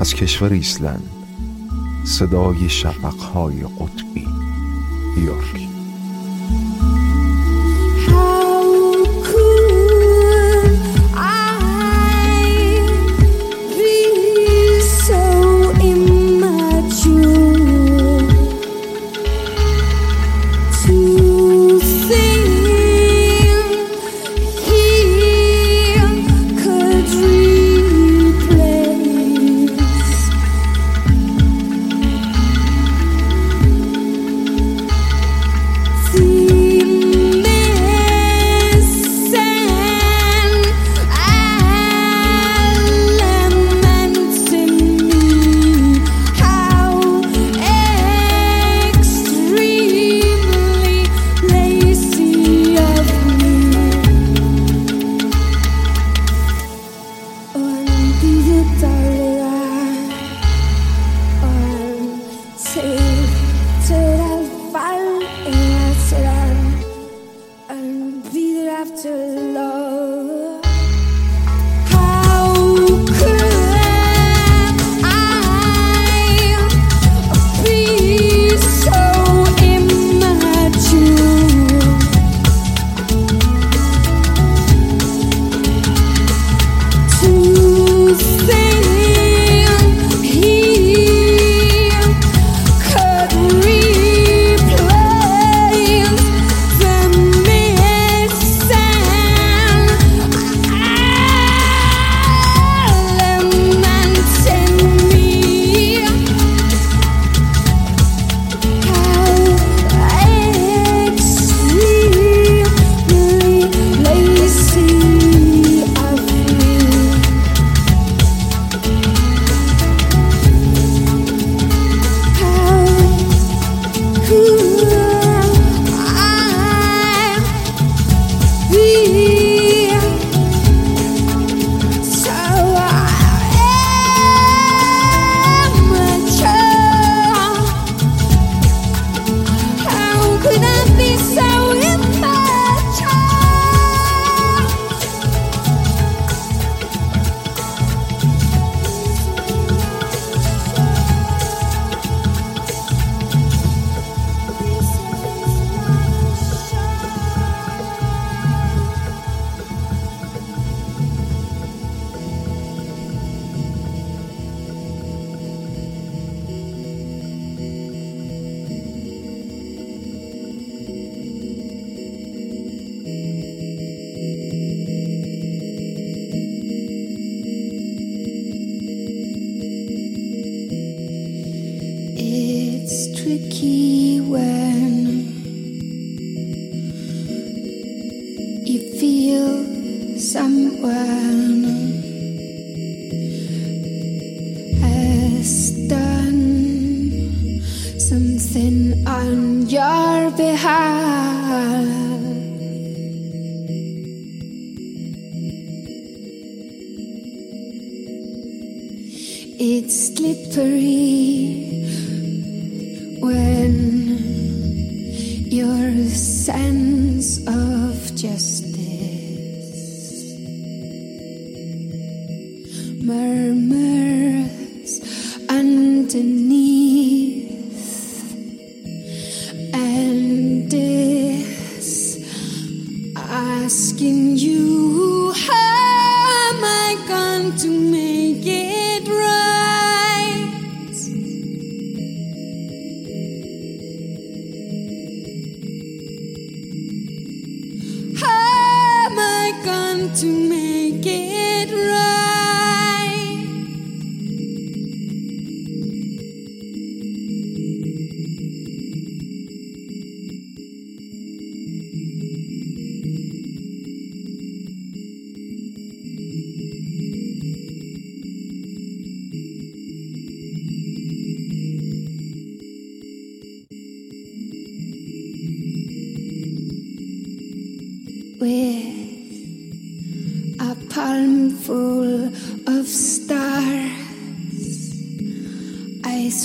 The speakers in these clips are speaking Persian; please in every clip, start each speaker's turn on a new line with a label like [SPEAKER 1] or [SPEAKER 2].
[SPEAKER 1] از کشور ایسلند صدای شفقهای قطبی یورک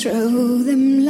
[SPEAKER 1] throw them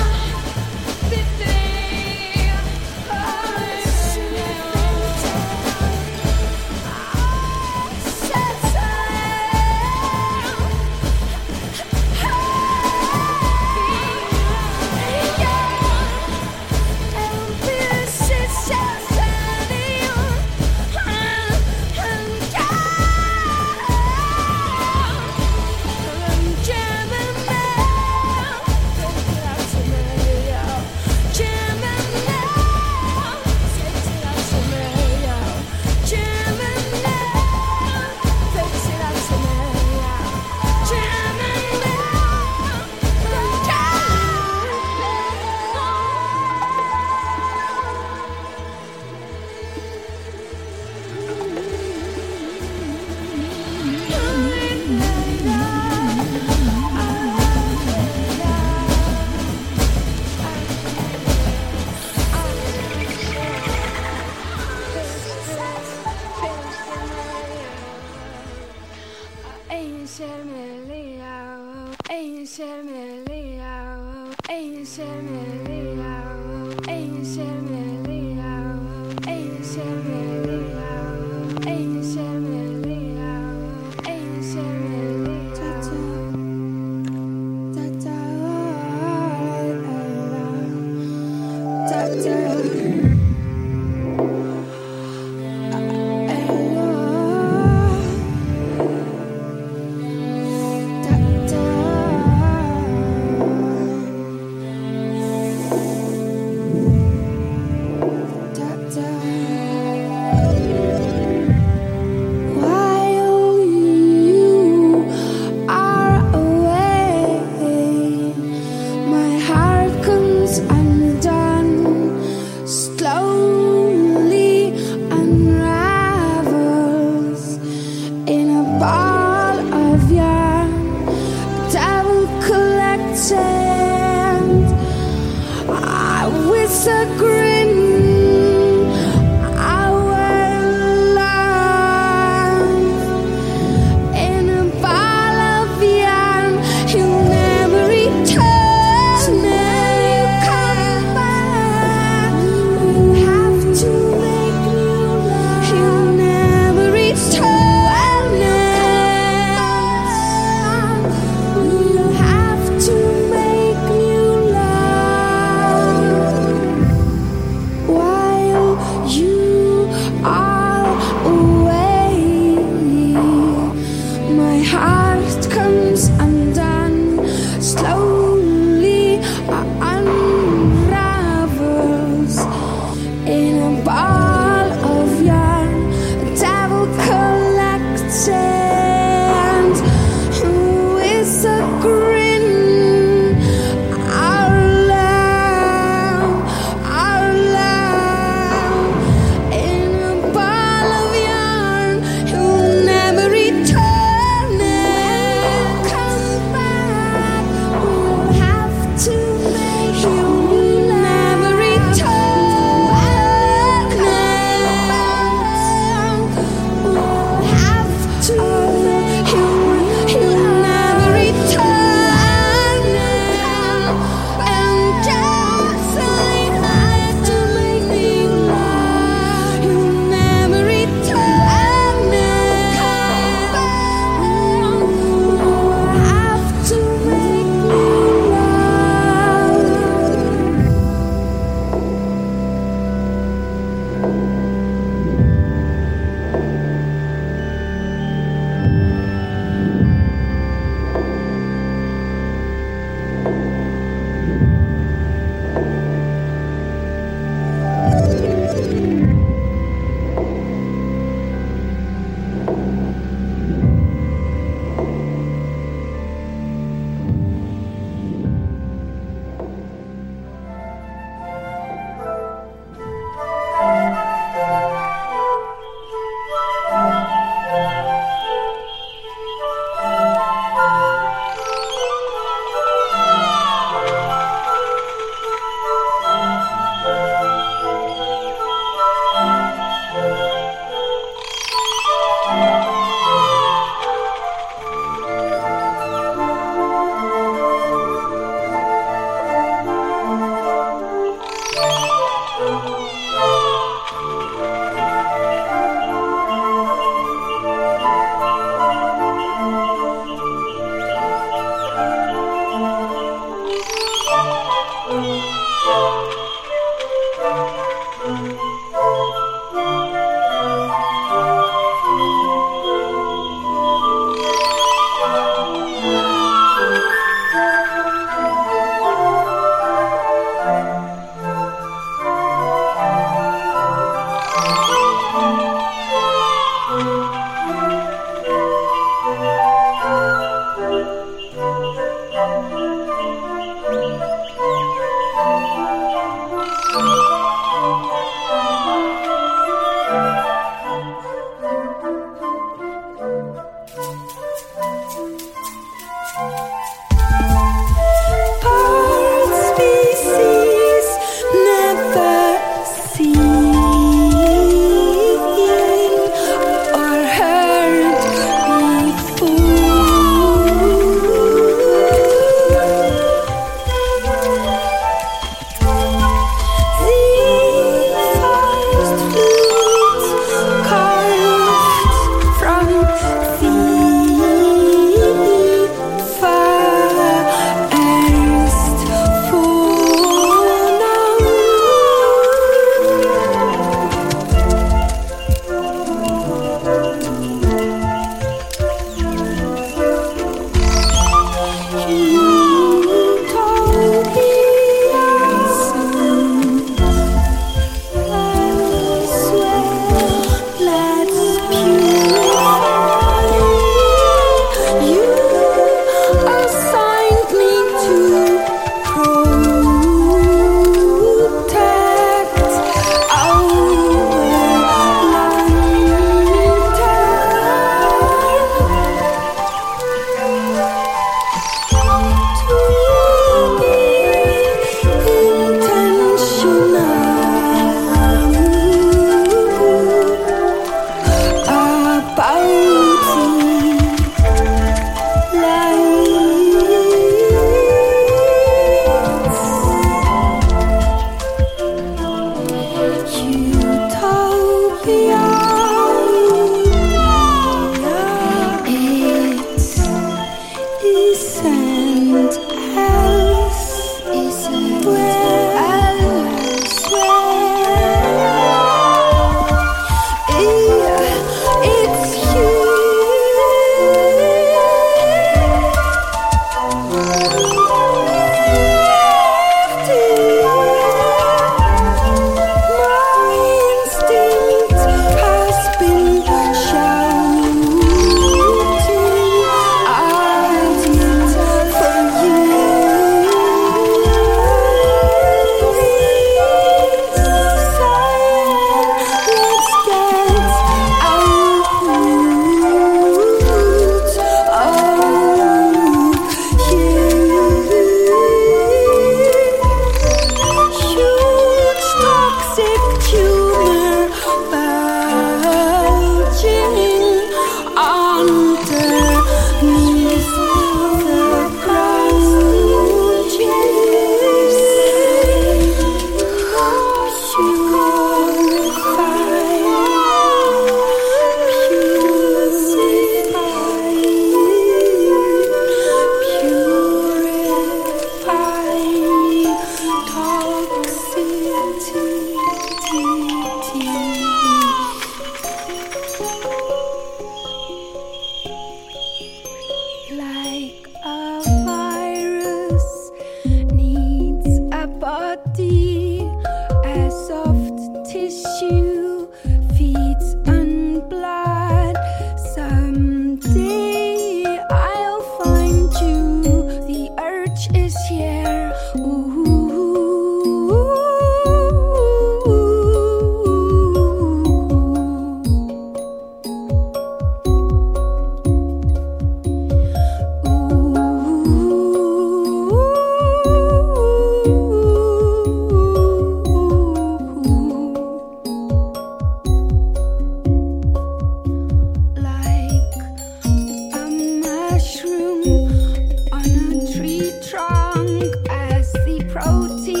[SPEAKER 2] OT.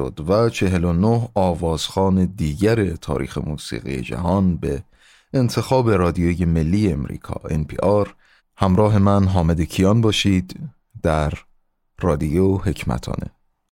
[SPEAKER 2] اپیزود و 49 آوازخان دیگر تاریخ موسیقی جهان به انتخاب رادیوی ملی امریکا NPR همراه من حامد کیان باشید در رادیو حکمتانه.